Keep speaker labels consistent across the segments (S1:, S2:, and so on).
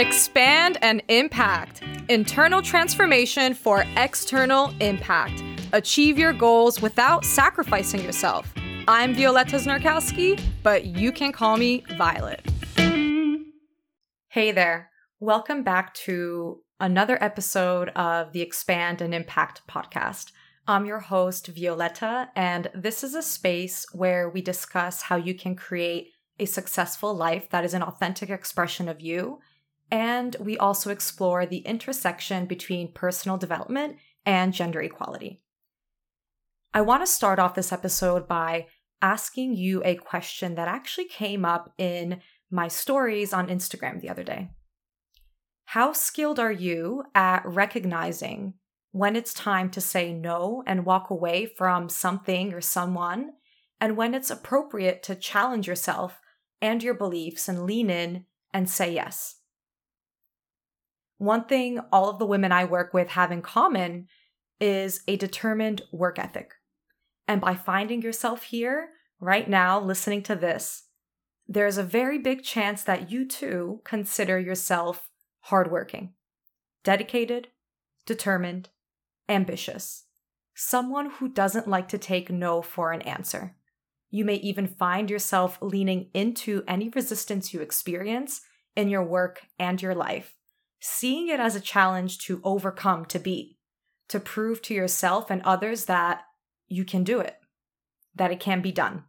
S1: Expand and impact. Internal transformation for external impact. Achieve your goals without sacrificing yourself. I'm Violetta Znarkowski, but you can call me Violet. Hey there. Welcome back to another episode of the Expand and Impact podcast. I'm your host, Violetta, and this is a space where we discuss how you can create a successful life that is an authentic expression of you and we also explore the intersection between personal development and gender equality. I want to start off this episode by asking you a question that actually came up in my stories on Instagram the other day. How skilled are you at recognizing when it's time to say no and walk away from something or someone, and when it's appropriate to challenge yourself and your beliefs and lean in and say yes? One thing all of the women I work with have in common is a determined work ethic. And by finding yourself here, right now, listening to this, there's a very big chance that you too consider yourself hardworking, dedicated, determined, ambitious, someone who doesn't like to take no for an answer. You may even find yourself leaning into any resistance you experience in your work and your life seeing it as a challenge to overcome, to beat, to prove to yourself and others that you can do it, that it can be done.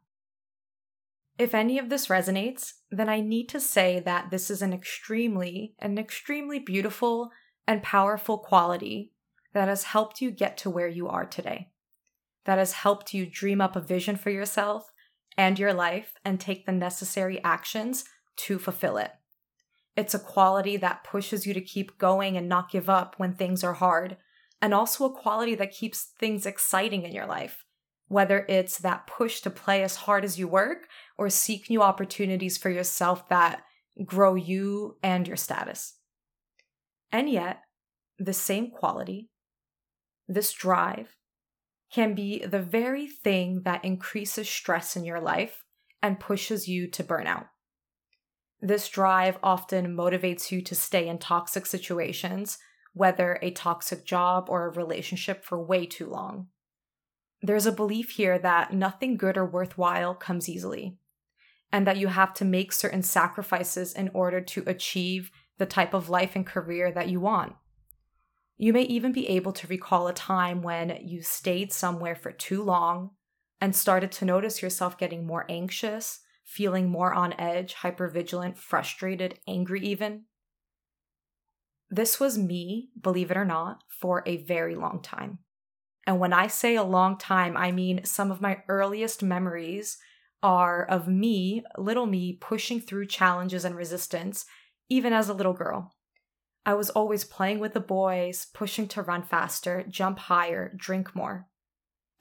S1: If any of this resonates, then I need to say that this is an extremely, an extremely beautiful and powerful quality that has helped you get to where you are today, that has helped you dream up a vision for yourself and your life and take the necessary actions to fulfill it. It's a quality that pushes you to keep going and not give up when things are hard, and also a quality that keeps things exciting in your life. Whether it's that push to play as hard as you work or seek new opportunities for yourself that grow you and your status. And yet, the same quality, this drive, can be the very thing that increases stress in your life and pushes you to burnout. This drive often motivates you to stay in toxic situations, whether a toxic job or a relationship, for way too long. There's a belief here that nothing good or worthwhile comes easily, and that you have to make certain sacrifices in order to achieve the type of life and career that you want. You may even be able to recall a time when you stayed somewhere for too long and started to notice yourself getting more anxious feeling more on edge, hypervigilant, frustrated, angry, even. This was me, believe it or not, for a very long time. And when I say a long time, I mean some of my earliest memories are of me, little me, pushing through challenges and resistance, even as a little girl. I was always playing with the boys, pushing to run faster, jump higher, drink more.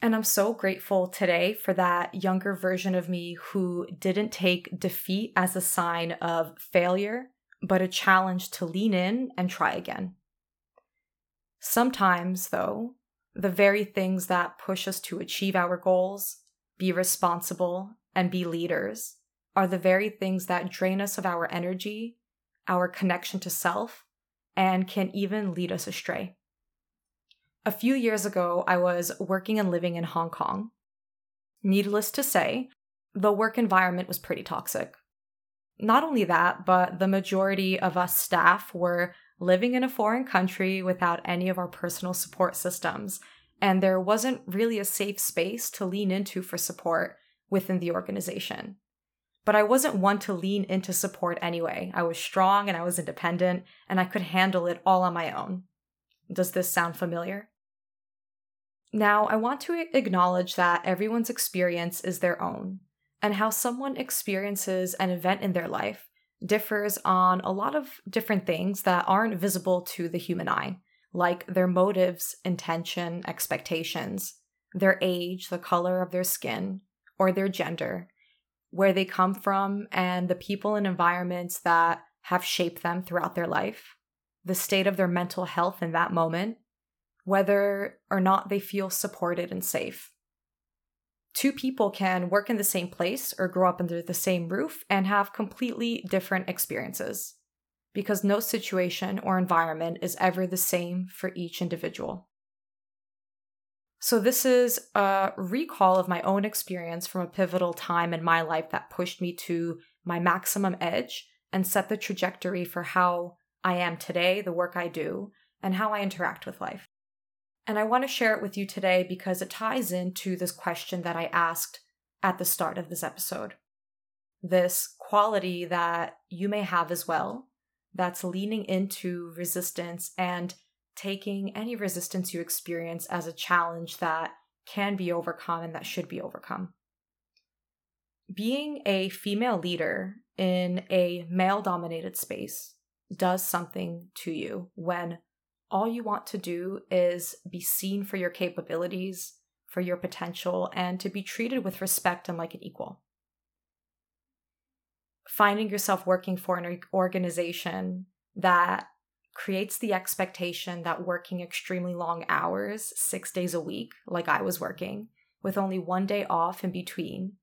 S1: And I'm so grateful today for that younger version of me who didn't take defeat as a sign of failure, but a challenge to lean in and try again. Sometimes, though, the very things that push us to achieve our goals, be responsible, and be leaders are the very things that drain us of our energy, our connection to self, and can even lead us astray. A few years ago, I was working and living in Hong Kong. Needless to say, the work environment was pretty toxic. Not only that, but the majority of us staff were living in a foreign country without any of our personal support systems, and there wasn't really a safe space to lean into for support within the organization. But I wasn't one to lean into support anyway. I was strong and I was independent, and I could handle it all on my own. Does this sound familiar? Now, I want to acknowledge that everyone's experience is their own, and how someone experiences an event in their life differs on a lot of different things that aren't visible to the human eye, like their motives, intention, expectations, their age, the color of their skin, or their gender, where they come from, and the people and environments that have shaped them throughout their life, the state of their mental health in that moment, whether or not they feel supported and safe. Two people can work in the same place or grow up under the same roof and have completely different experiences. because no situation or environment is ever the same for each individual. So, this is a recall of my own experience from a pivotal time in my life that pushed me to my maximum edge and set the trajectory for how I am today, the work I do, and how I interact with life. And I want to share it with you today because it ties into this question that I asked at the start of this episode. This quality that you may have as well, that's leaning into resistance and taking any resistance you experience as a challenge that can be overcome and that should be overcome. Being a female leader in a male dominated space does something to you when all you want to do is be seen for your capabilities, for your potential, and to be treated with respect and like an equal. Finding yourself working for an organization that creates the expectation that working extremely long hours, six days a week, like I was working, with only one day off in between,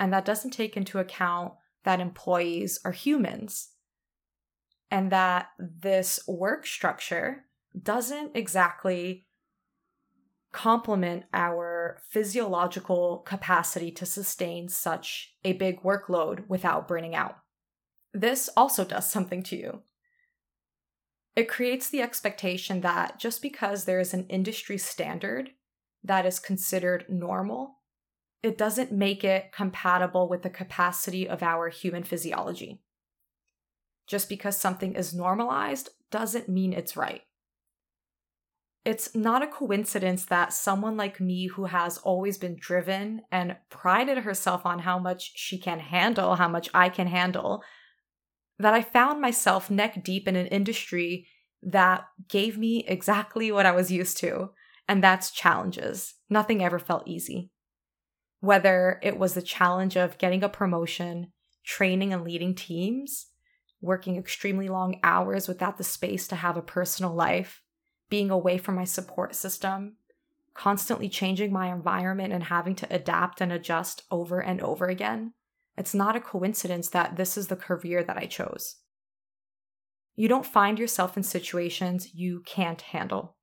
S1: and that doesn't take into account that employees are humans and that this work structure doesn't exactly complement our physiological capacity to sustain such a big workload without burning out. This also does something to you. It creates the expectation that just because there is an industry standard that is considered normal, it doesn't make it compatible with the capacity of our human physiology. Just because something is normalized doesn't mean it's right. It's not a coincidence that someone like me, who has always been driven and prided herself on how much she can handle, how much I can handle, that I found myself neck deep in an industry that gave me exactly what I was used to, and that's challenges. Nothing ever felt easy. Whether it was the challenge of getting a promotion, training and leading teams, working extremely long hours without the space to have a personal life, being away from my support system, constantly changing my environment and having to adapt and adjust over and over again. It's not a coincidence that this is the career that I chose. You don't find yourself in situations you can't handle.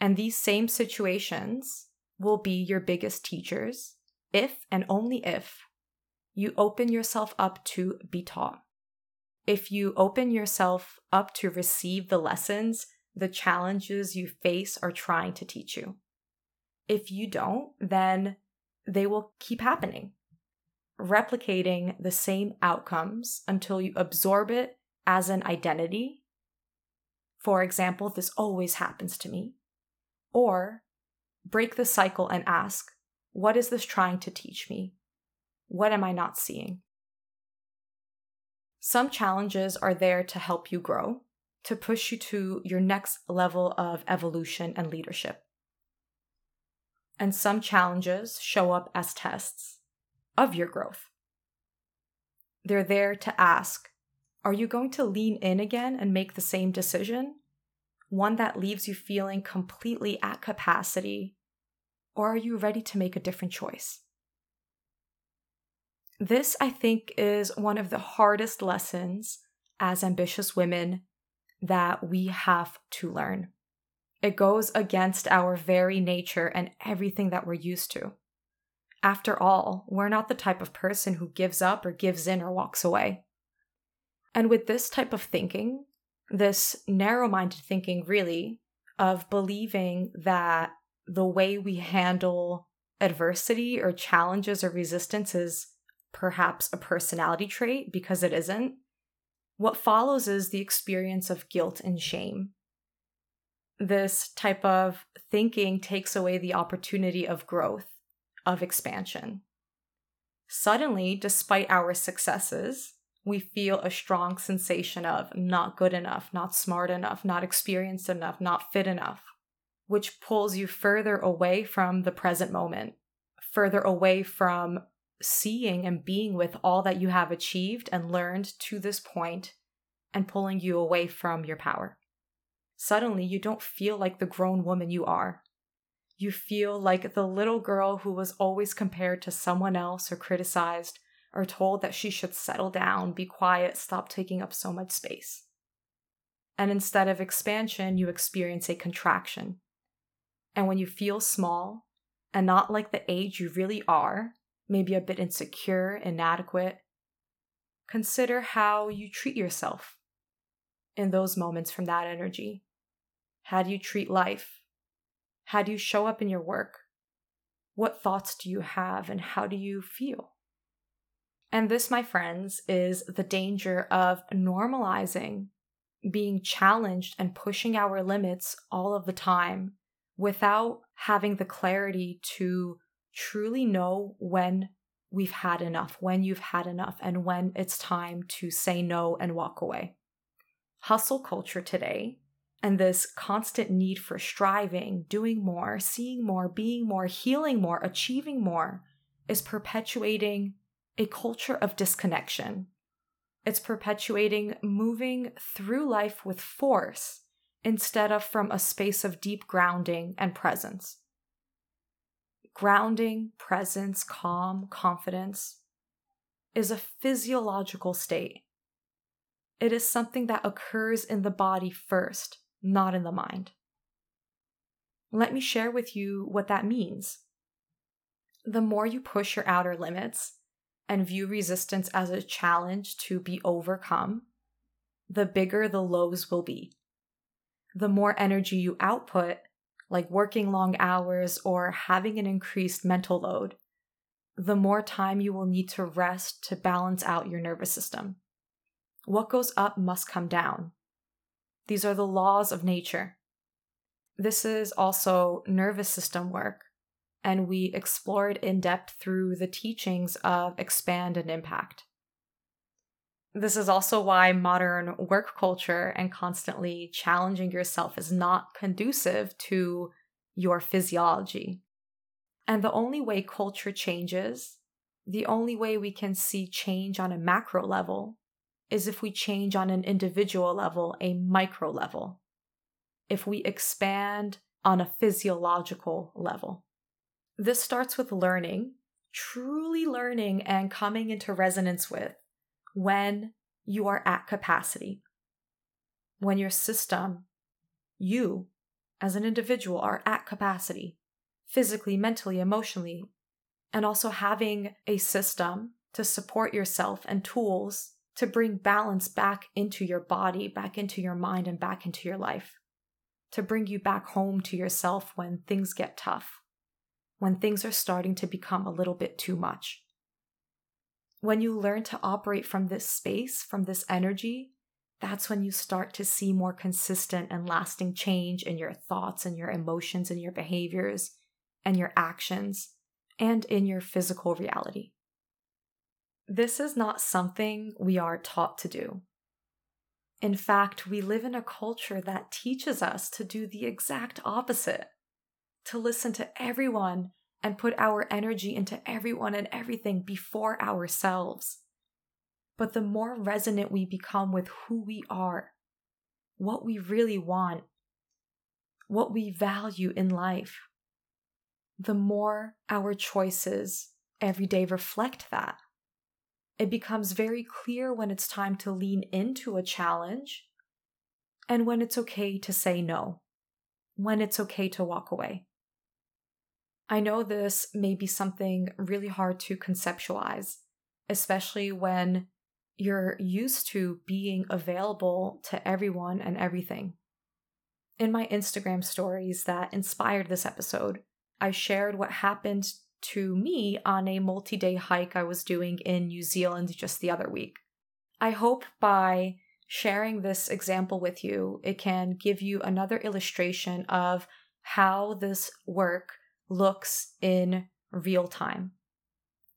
S1: And these same situations will be your biggest teachers if and only if you open yourself up to be taught. If you open yourself up to receive the lessons the challenges you face are trying to teach you. If you don't, then they will keep happening, replicating the same outcomes until you absorb it as an identity. For example, this always happens to me. Or break the cycle and ask, what is this trying to teach me? What am I not seeing? Some challenges are there to help you grow, to push you to your next level of evolution and leadership. And some challenges show up as tests of your growth. They're there to ask Are you going to lean in again and make the same decision? One that leaves you feeling completely at capacity? Or are you ready to make a different choice? This, I think, is one of the hardest lessons as ambitious women that we have to learn. It goes against our very nature and everything that we're used to. After all, we're not the type of person who gives up or gives in or walks away. And with this type of thinking, this narrow minded thinking, really, of believing that the way we handle adversity or challenges or resistance is perhaps a personality trait because it isn't, what follows is the experience of guilt and shame. This type of thinking takes away the opportunity of growth, of expansion. Suddenly, despite our successes, we feel a strong sensation of not good enough, not smart enough, not experienced enough, not fit enough, which pulls you further away from the present moment, further away from seeing and being with all that you have achieved and learned to this point and pulling you away from your power. Suddenly, you don't feel like the grown woman you are. You feel like the little girl who was always compared to someone else or criticized or told that she should settle down, be quiet, stop taking up so much space. And instead of expansion, you experience a contraction. And when you feel small and not like the age you really are, maybe a bit insecure, inadequate, consider how you treat yourself in those moments from that energy. How do you treat life? How do you show up in your work? What thoughts do you have and how do you feel? And this, my friends, is the danger of normalizing being challenged and pushing our limits all of the time without having the clarity to truly know when we've had enough, when you've had enough, and when it's time to say no and walk away. Hustle culture today and this constant need for striving, doing more, seeing more, being more, healing more, achieving more is perpetuating a culture of disconnection. It's perpetuating moving through life with force instead of from a space of deep grounding and presence. Grounding, presence, calm, confidence is a physiological state. It is something that occurs in the body first, not in the mind. Let me share with you what that means. The more you push your outer limits and view resistance as a challenge to be overcome, the bigger the lows will be. The more energy you output, like working long hours or having an increased mental load, the more time you will need to rest to balance out your nervous system. What goes up must come down. These are the laws of nature. This is also nervous system work, and we explore it in depth through the teachings of Expand and Impact. This is also why modern work culture and constantly challenging yourself is not conducive to your physiology. And the only way culture changes, the only way we can see change on a macro level, is if we change on an individual level, a micro level. If we expand on a physiological level. This starts with learning, truly learning and coming into resonance with when you are at capacity. When your system, you as an individual, are at capacity, physically, mentally, emotionally, and also having a system to support yourself and tools to bring balance back into your body, back into your mind, and back into your life. To bring you back home to yourself when things get tough, when things are starting to become a little bit too much. When you learn to operate from this space, from this energy, that's when you start to see more consistent and lasting change in your thoughts and your emotions and your behaviors and your actions and in your physical reality. This is not something we are taught to do. In fact, we live in a culture that teaches us to do the exact opposite to listen to everyone and put our energy into everyone and everything before ourselves. But the more resonant we become with who we are, what we really want, what we value in life, the more our choices every day reflect that. It becomes very clear when it's time to lean into a challenge and when it's okay to say no, when it's okay to walk away. I know this may be something really hard to conceptualize, especially when you're used to being available to everyone and everything. In my Instagram stories that inspired this episode, I shared what happened to me on a multi day hike I was doing in New Zealand just the other week. I hope by sharing this example with you, it can give you another illustration of how this work looks in real time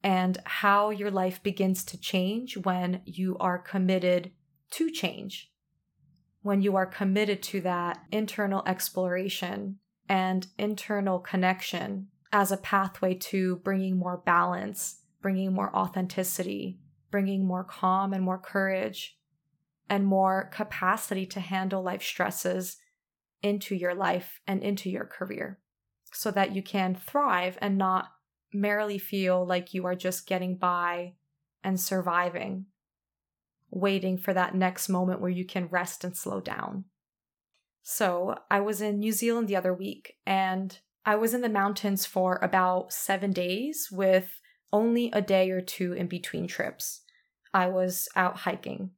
S1: and how your life begins to change when you are committed to change. When you are committed to that internal exploration and internal connection as a pathway to bringing more balance, bringing more authenticity, bringing more calm and more courage, and more capacity to handle life stresses into your life and into your career so that you can thrive and not merely feel like you are just getting by and surviving. waiting for that next moment where you can rest and slow down. So, I was in New Zealand the other week and I was in the mountains for about seven days with only a day or two in between trips. I was out hiking.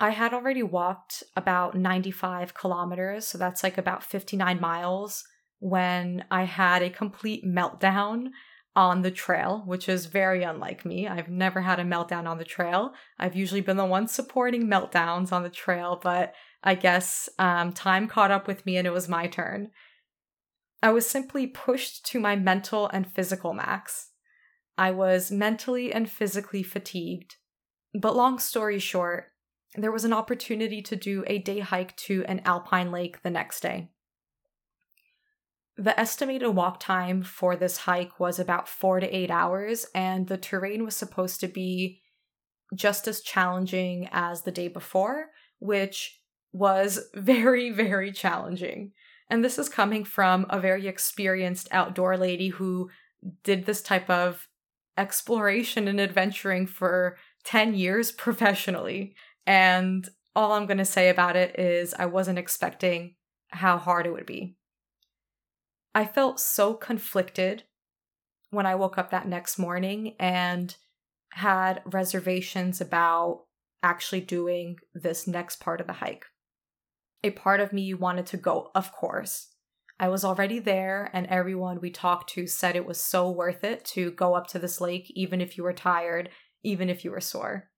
S1: I had already walked about 95 kilometers, so that's like about 59 miles, when I had a complete meltdown on the trail, which is very unlike me. I've never had a meltdown on the trail. I've usually been the one supporting meltdowns on the trail, but I guess um, time caught up with me and it was my turn. I was simply pushed to my mental and physical max. I was mentally and physically fatigued. But long story short, there was an opportunity to do a day hike to an alpine lake the next day. The estimated walk time for this hike was about four to eight hours, and the terrain was supposed to be just as challenging as the day before, which was very, very challenging. And this is coming from a very experienced outdoor lady who did this type of exploration and adventuring for 10 years professionally. And all I'm going to say about it is I wasn't expecting how hard it would be. I felt so conflicted when I woke up that next morning and had reservations about actually doing this next part of the hike. A part of me wanted to go, of course. I was already there, and everyone we talked to said it was so worth it to go up to this lake, even if you were tired, even if you were sore.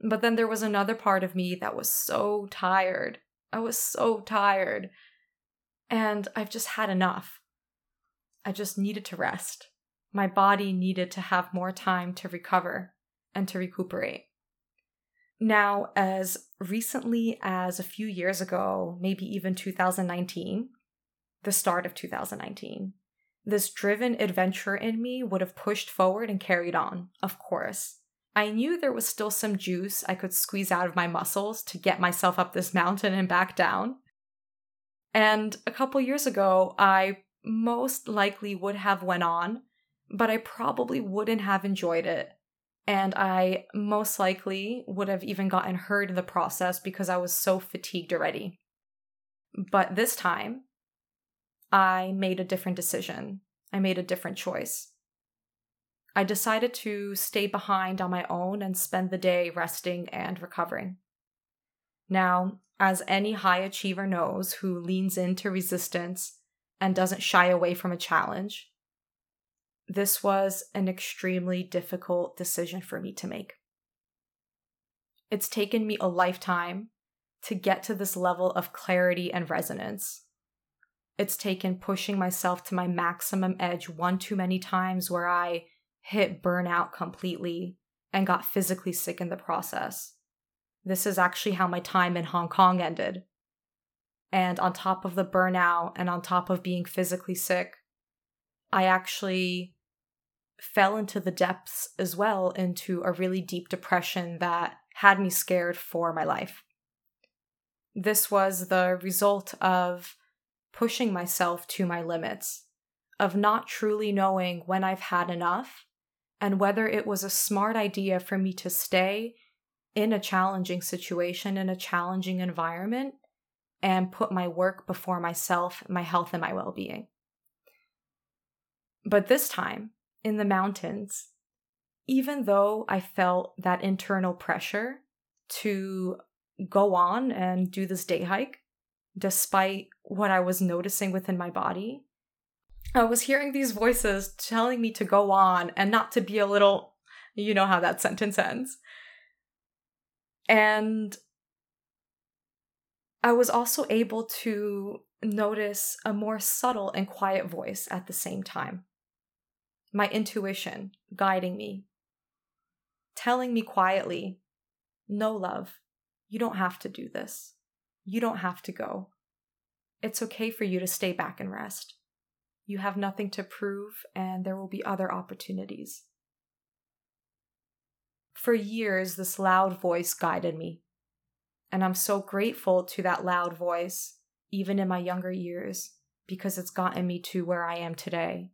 S1: But then there was another part of me that was so tired. I was so tired. And I've just had enough. I just needed to rest. My body needed to have more time to recover and to recuperate. Now, as recently as a few years ago, maybe even 2019, the start of 2019, this driven adventure in me would have pushed forward and carried on, of course. I knew there was still some juice I could squeeze out of my muscles to get myself up this mountain and back down. And a couple years ago, I most likely would have went on, but I probably wouldn't have enjoyed it. And I most likely would have even gotten hurt in the process because I was so fatigued already. But this time, I made a different decision. I made a different choice. I decided to stay behind on my own and spend the day resting and recovering. Now, as any high achiever knows who leans into resistance and doesn't shy away from a challenge, this was an extremely difficult decision for me to make. It's taken me a lifetime to get to this level of clarity and resonance. It's taken pushing myself to my maximum edge one too many times where I hit burnout completely and got physically sick in the process. This is actually how my time in Hong Kong ended. And on top of the burnout and on top of being physically sick, I actually fell into the depths as well into a really deep depression that had me scared for my life. This was the result of pushing myself to my limits, of not truly knowing when I've had enough and whether it was a smart idea for me to stay in a challenging situation, in a challenging environment, and put my work before myself, my health, and my well being. But this time, in the mountains, even though I felt that internal pressure to go on and do this day hike, despite what I was noticing within my body, I was hearing these voices telling me to go on and not to be a little, you know how that sentence ends. And I was also able to notice a more subtle and quiet voice at the same time. My intuition guiding me, telling me quietly, No, love, you don't have to do this. You don't have to go. It's okay for you to stay back and rest. You have nothing to prove, and there will be other opportunities. For years, this loud voice guided me. And I'm so grateful to that loud voice, even in my younger years, because it's gotten me to where I am today.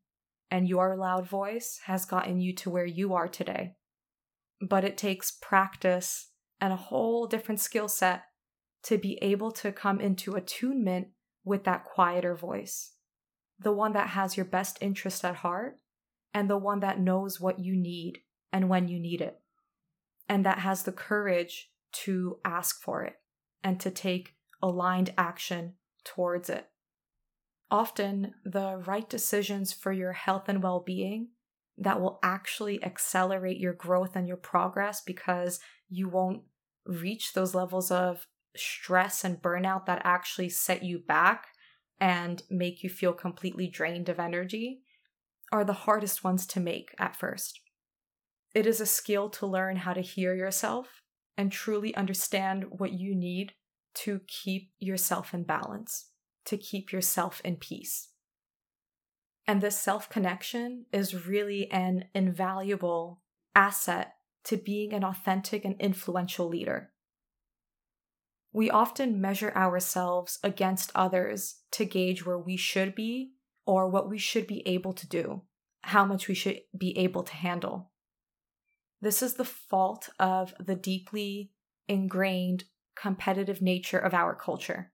S1: And your loud voice has gotten you to where you are today. but it takes practice and a whole different skill set to be able to come into attunement with that quieter voice, the one that has your best interest at heart and the one that knows what you need and when you need it, and that has the courage to ask for it and to take aligned action towards it. Often, the right decisions for your health and well being that will actually accelerate your growth and your progress because you won't reach those levels of stress and burnout that actually set you back and make you feel completely drained of energy are the hardest ones to make at first. It is a skill to learn how to hear yourself and truly understand what you need to keep yourself in balance, to keep yourself in peace. And this self connection is really an invaluable asset to being an authentic and influential leader. We often measure ourselves against others to gauge where we should be or what we should be able to do, how much we should be able to handle. This is the fault of the deeply ingrained competitive nature of our culture.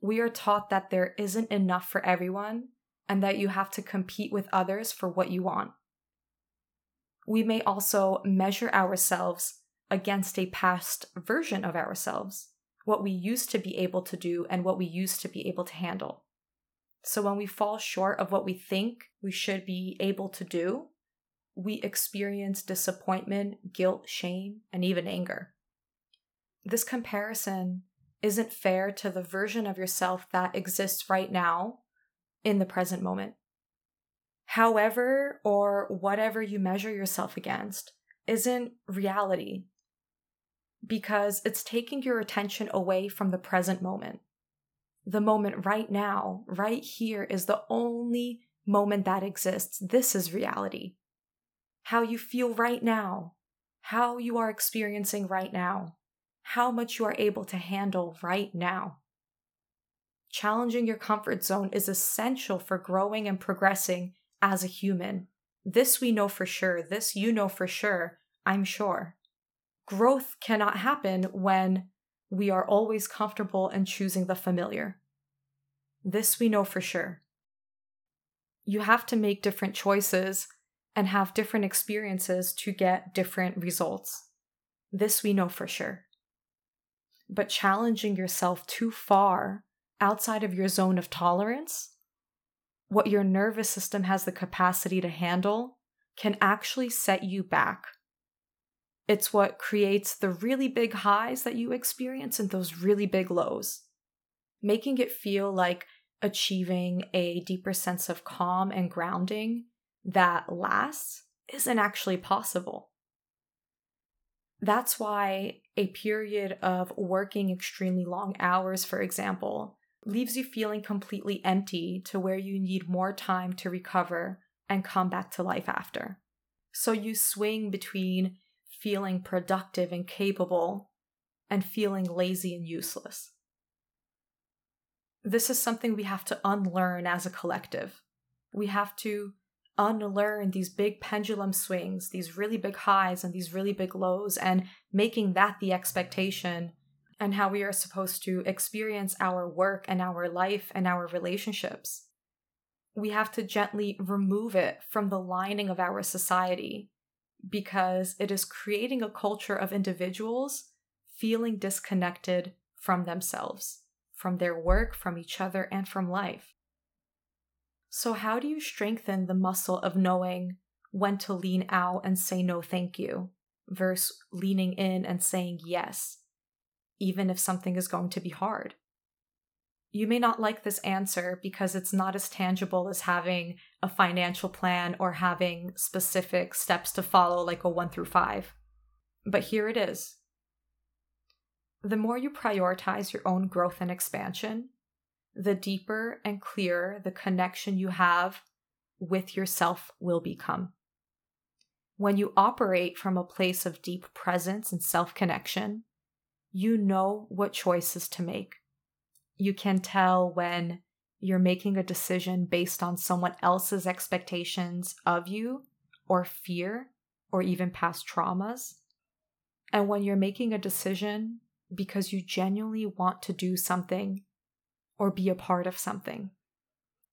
S1: We are taught that there isn't enough for everyone and that you have to compete with others for what you want. We may also measure ourselves against a past version of ourselves, what we used to be able to do and what we used to be able to handle. So when we fall short of what we think we should be able to do, we experience disappointment, guilt, shame, and even anger. This comparison isn't fair to the version of yourself that exists right now in the present moment. However, or whatever you measure yourself against, isn't reality because it's taking your attention away from the present moment. The moment right now, right here, is the only moment that exists. This is reality how you feel right now, how you are experiencing right now, how much you are able to handle right now. Challenging your comfort zone is essential for growing and progressing as a human. This we know for sure. This you know for sure. I'm sure. Growth cannot happen when we are always comfortable and choosing the familiar. This we know for sure. You have to make different choices and have different experiences to get different results. This we know for sure. But challenging yourself too far outside of your zone of tolerance, what your nervous system has the capacity to handle, can actually set you back. It's what creates the really big highs that you experience and those really big lows, making it feel like achieving a deeper sense of calm and grounding that lasts isn't actually possible. That's why a period of working extremely long hours, for example, leaves you feeling completely empty to where you need more time to recover and come back to life after. So you swing between feeling productive and capable and feeling lazy and useless. This is something we have to unlearn as a collective. We have to unlearn these big pendulum swings, these really big highs and these really big lows, and making that the expectation and how we are supposed to experience our work and our life and our relationships. We have to gently remove it from the lining of our society because it is creating a culture of individuals feeling disconnected from themselves, from their work, from each other, and from life. So, how do you strengthen the muscle of knowing when to lean out and say no, thank you, versus leaning in and saying yes, even if something is going to be hard? You may not like this answer because it's not as tangible as having a financial plan or having specific steps to follow, like a one through five. But here it is. The more you prioritize your own growth and expansion, the deeper and clearer the connection you have with yourself will become. When you operate from a place of deep presence and self connection, you know what choices to make. You can tell when you're making a decision based on someone else's expectations of you or fear or even past traumas. And when you're making a decision because you genuinely want to do something or be a part of something.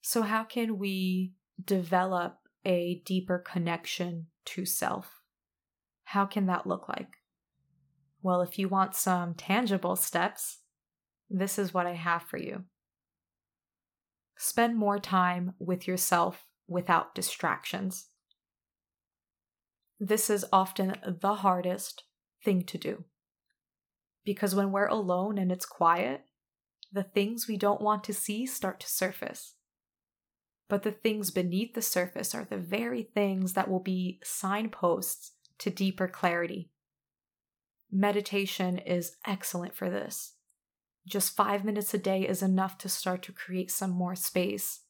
S1: So, how can we develop a deeper connection to self? How can that look like? Well, if you want some tangible steps, this is what I have for you. Spend more time with yourself without distractions. This is often the hardest thing to do. Because when we're alone and it's quiet, the things we don't want to see start to surface. But the things beneath the surface are the very things that will be signposts to deeper clarity. Meditation is excellent for this. Just five minutes a day is enough to start to create some more space,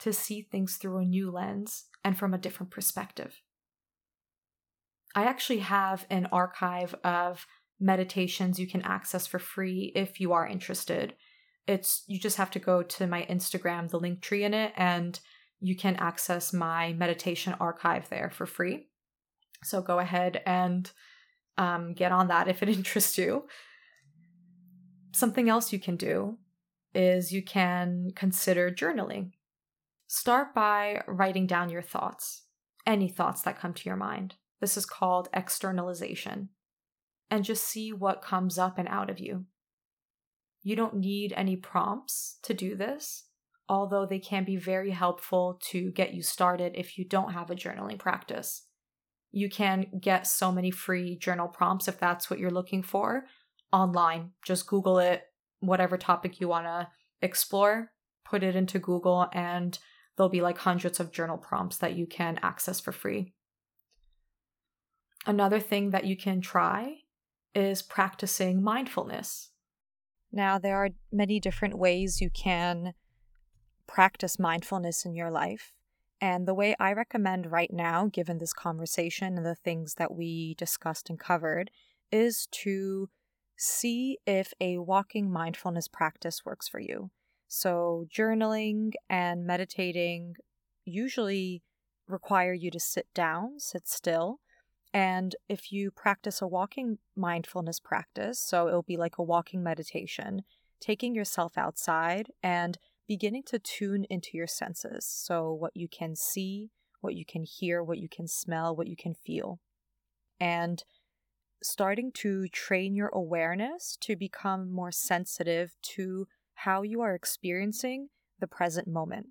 S1: to see things through a new lens and from a different perspective. I actually have an archive of meditations you can access for free if you are interested. It's you just have to go to my Instagram, the Linktree in it, and you can access my meditation archive there for free. So go ahead and um, get on that if it interests you. Something else you can do is you can consider journaling. Start by writing down your thoughts, any thoughts that come to your mind. This is called externalization. And just see what comes up and out of you. You don't need any prompts to do this, although they can be very helpful to get you started if you don't have a journaling practice. You can get so many free journal prompts if that's what you're looking for online. Just Google it, whatever topic you want to explore, put it into Google, and there'll be like hundreds of journal prompts that you can access for free. Another thing that you can try is practicing mindfulness. Now, there are many different ways you can practice mindfulness in your life. And the way I recommend right now, given this conversation and the things that we discussed and covered, is to see if a walking mindfulness practice works for you. So, journaling and meditating usually require you to sit down, sit still. And if you practice a walking mindfulness practice, so it'll be like a walking meditation, taking yourself outside and beginning to tune into your senses. So, what you can see, what you can hear, what you can smell, what you can feel. And starting to train your awareness to become more sensitive to how you are experiencing the present moment.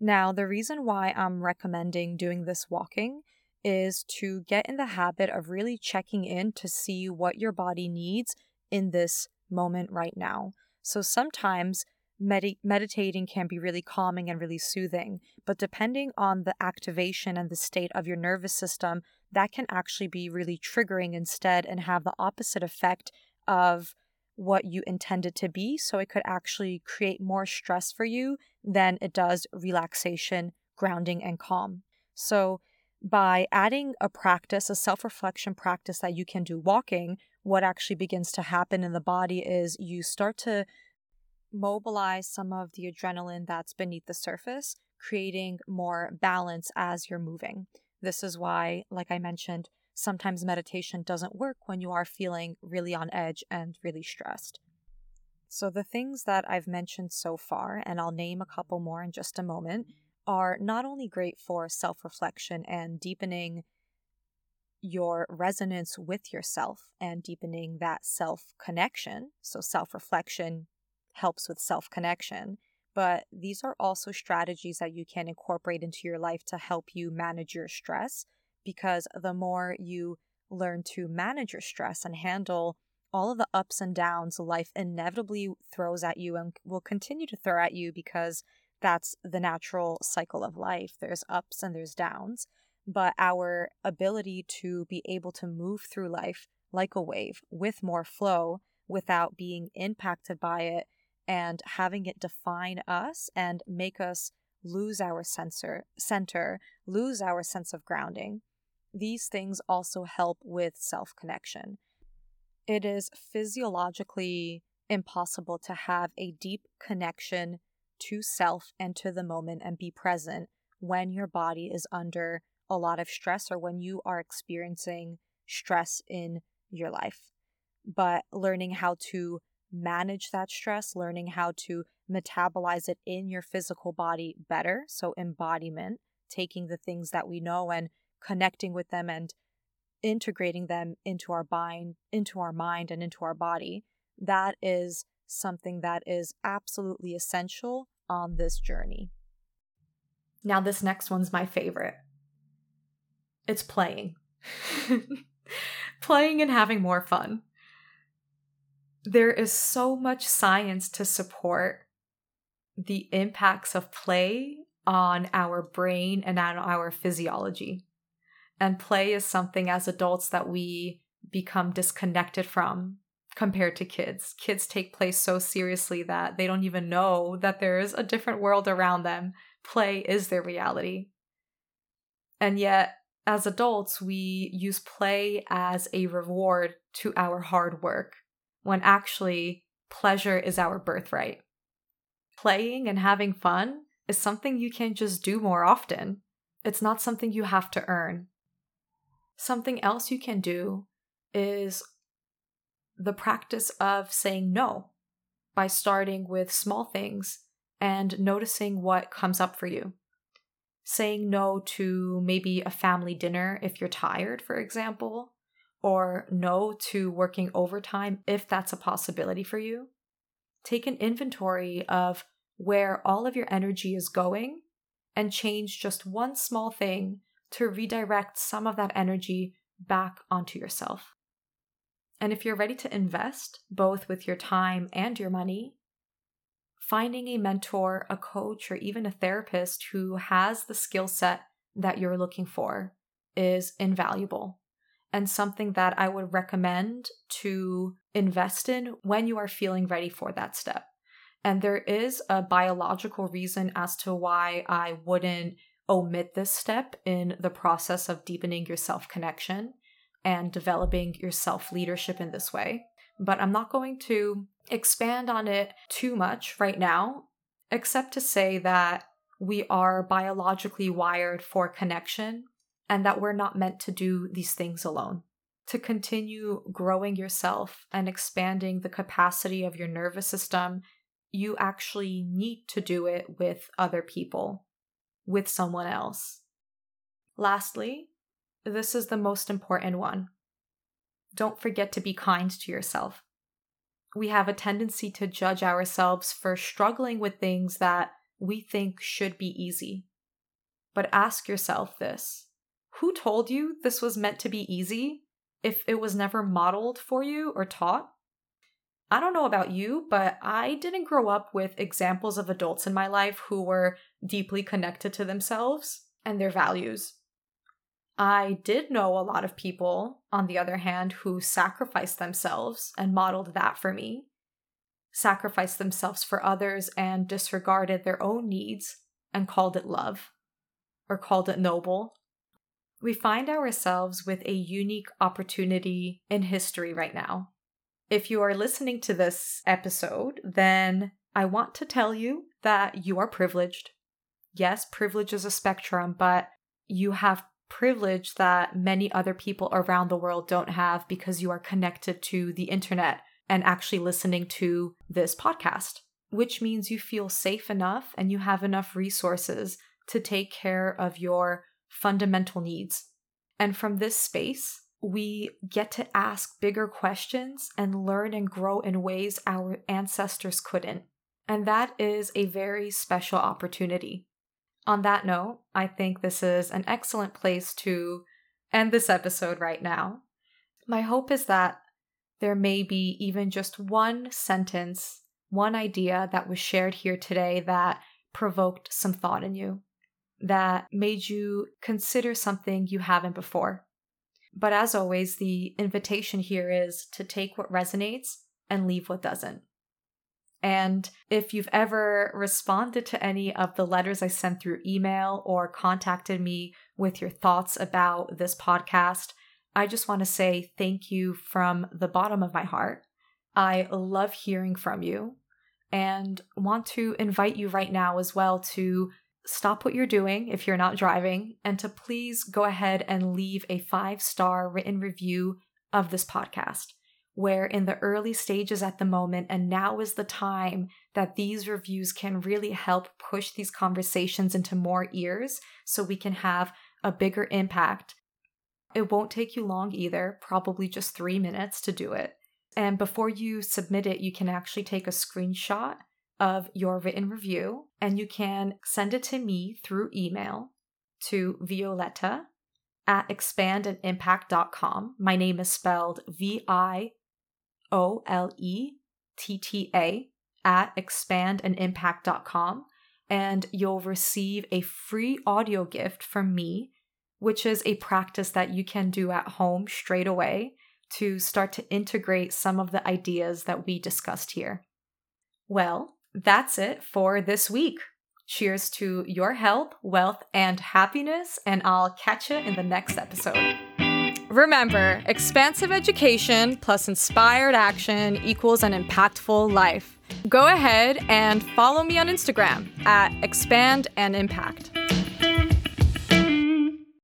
S1: Now, the reason why I'm recommending doing this walking is to get in the habit of really checking in to see what your body needs in this moment right now. So sometimes Medi- meditating can be really calming and really soothing, but depending on the activation and the state of your nervous system, that can actually be really triggering instead and have the opposite effect of what you intended to be. So it could actually create more stress for you than it does relaxation, grounding, and calm. So by adding a practice, a self reflection practice that you can do walking, what actually begins to happen in the body is you start to mobilize some of the adrenaline that's beneath the surface, creating more balance as you're moving. This is why, like I mentioned, sometimes meditation doesn't work when you are feeling really on edge and really stressed. So, the things that I've mentioned so far, and I'll name a couple more in just a moment, are not only great for self reflection and deepening your resonance with yourself and deepening that self connection. So, self reflection helps with self connection. But these are also strategies that you can incorporate into your life to help you manage your stress because the more you learn to manage your stress and handle all of the ups and downs life inevitably throws at you and will continue to throw at you because that's the natural cycle of life. There's ups and there's downs. But our ability to be able to move through life like a wave with more flow without being impacted by it and having it define us and make us lose our sensor center, lose our sense of grounding. These things also help with self connection. It is physiologically impossible to have a deep connection to self and to the moment and be present when your body is under a lot of stress or when you are experiencing stress in your life. But learning how to manage that stress, learning how to metabolize it in your physical body better. So, embodiment, taking the things that we know and connecting with them and integrating them into our mind, into our mind and into our body. That is something that is absolutely essential on this journey. Now, this next one's my favorite. It's playing. playing and having more fun. There is so much science to support the impacts of play on our brain and on our physiology. And play is something as adults that we become disconnected from compared to kids. Kids take play so seriously that they don't even know that there's a different world around them. Play is their reality. And yet, as adults, we use play as a reward to our hard work, when actually, pleasure is our birthright. Playing and having fun is something you can just do more often. It's not something you have to earn. Something else you can do is the practice of saying no by starting with small things and noticing what comes up for you. Saying no to maybe a family dinner if you're tired, for example, or no to working overtime if that's a possibility for you. Take an inventory of where all of your energy is going and change just one small thing to redirect some of that energy back onto yourself. And if you're ready to invest, both with your time and your money, finding a mentor, a coach, or even a therapist who has the skill set that you're looking for is invaluable and something that I would recommend to invest in when you are feeling ready for that step. And there is a biological reason as to why I wouldn't omit this step in the process of deepening your self connection and developing your self leadership in this way. But I'm not going to expand on it too much right now, except to say that we are biologically wired for connection and that we're not meant to do these things alone. To continue growing yourself and expanding the capacity of your nervous system, you actually need to do it with other people, with someone else. Lastly, this is the most important one. Don't forget to be kind to yourself. We have a tendency to judge ourselves for struggling with things that we think should be easy. But ask yourself this Who told you this was meant to be easy if it was never modeled for you or taught? I don't know about you, but I didn't grow up with examples of adults in my life who were deeply connected to themselves and their values. I did know a lot of people, on the other hand, who sacrificed themselves and modeled that for me, sacrificed themselves for others and disregarded their own needs and called it love or called it noble. We find ourselves with a unique opportunity in history right now. If you are listening to this episode, then I want to tell you that you are privileged. Yes, privilege is a spectrum, but you have privilege that many other people around the world don't have because you are connected to the internet and actually listening to this podcast, which means you feel safe enough and you have enough resources to take care of your fundamental needs. And from this space, we get to ask bigger questions and learn and grow in ways our ancestors couldn't. And that is a very special opportunity. On that note, I think this is an excellent place to end this episode right now. My hope is that there may be even just one sentence, one idea that was shared here today that provoked some thought in you, that made you consider something you haven't before. But as always, the invitation here is to take what resonates and leave what doesn't. And if you've ever responded to any of the letters I sent through email or contacted me with your thoughts about this podcast, I just want to say thank you from the bottom of my heart. I love hearing from you and want to invite you right now as well to stop what you're doing if you're not driving and to please go ahead and leave a five star written review of this podcast. We're in the early stages at the moment, and now is the time that these reviews can really help push these conversations into more ears so we can have a bigger impact. It won't take you long either, probably just three minutes to do it. And before you submit it, you can actually take a screenshot of your written review and you can send it to me through email to Violetta at expandandimpact.com. My name is spelled V I O L E T T A at expandandimpact.com. And you'll receive a free audio gift from me, which is a practice that you can do at home straight away to start to integrate some of the ideas that we discussed here. Well, that's it for this week. Cheers to your health, wealth, and happiness, and I'll catch you in the next episode. Remember, expansive education plus inspired action equals an impactful life. Go ahead and follow me on Instagram at expand and impact.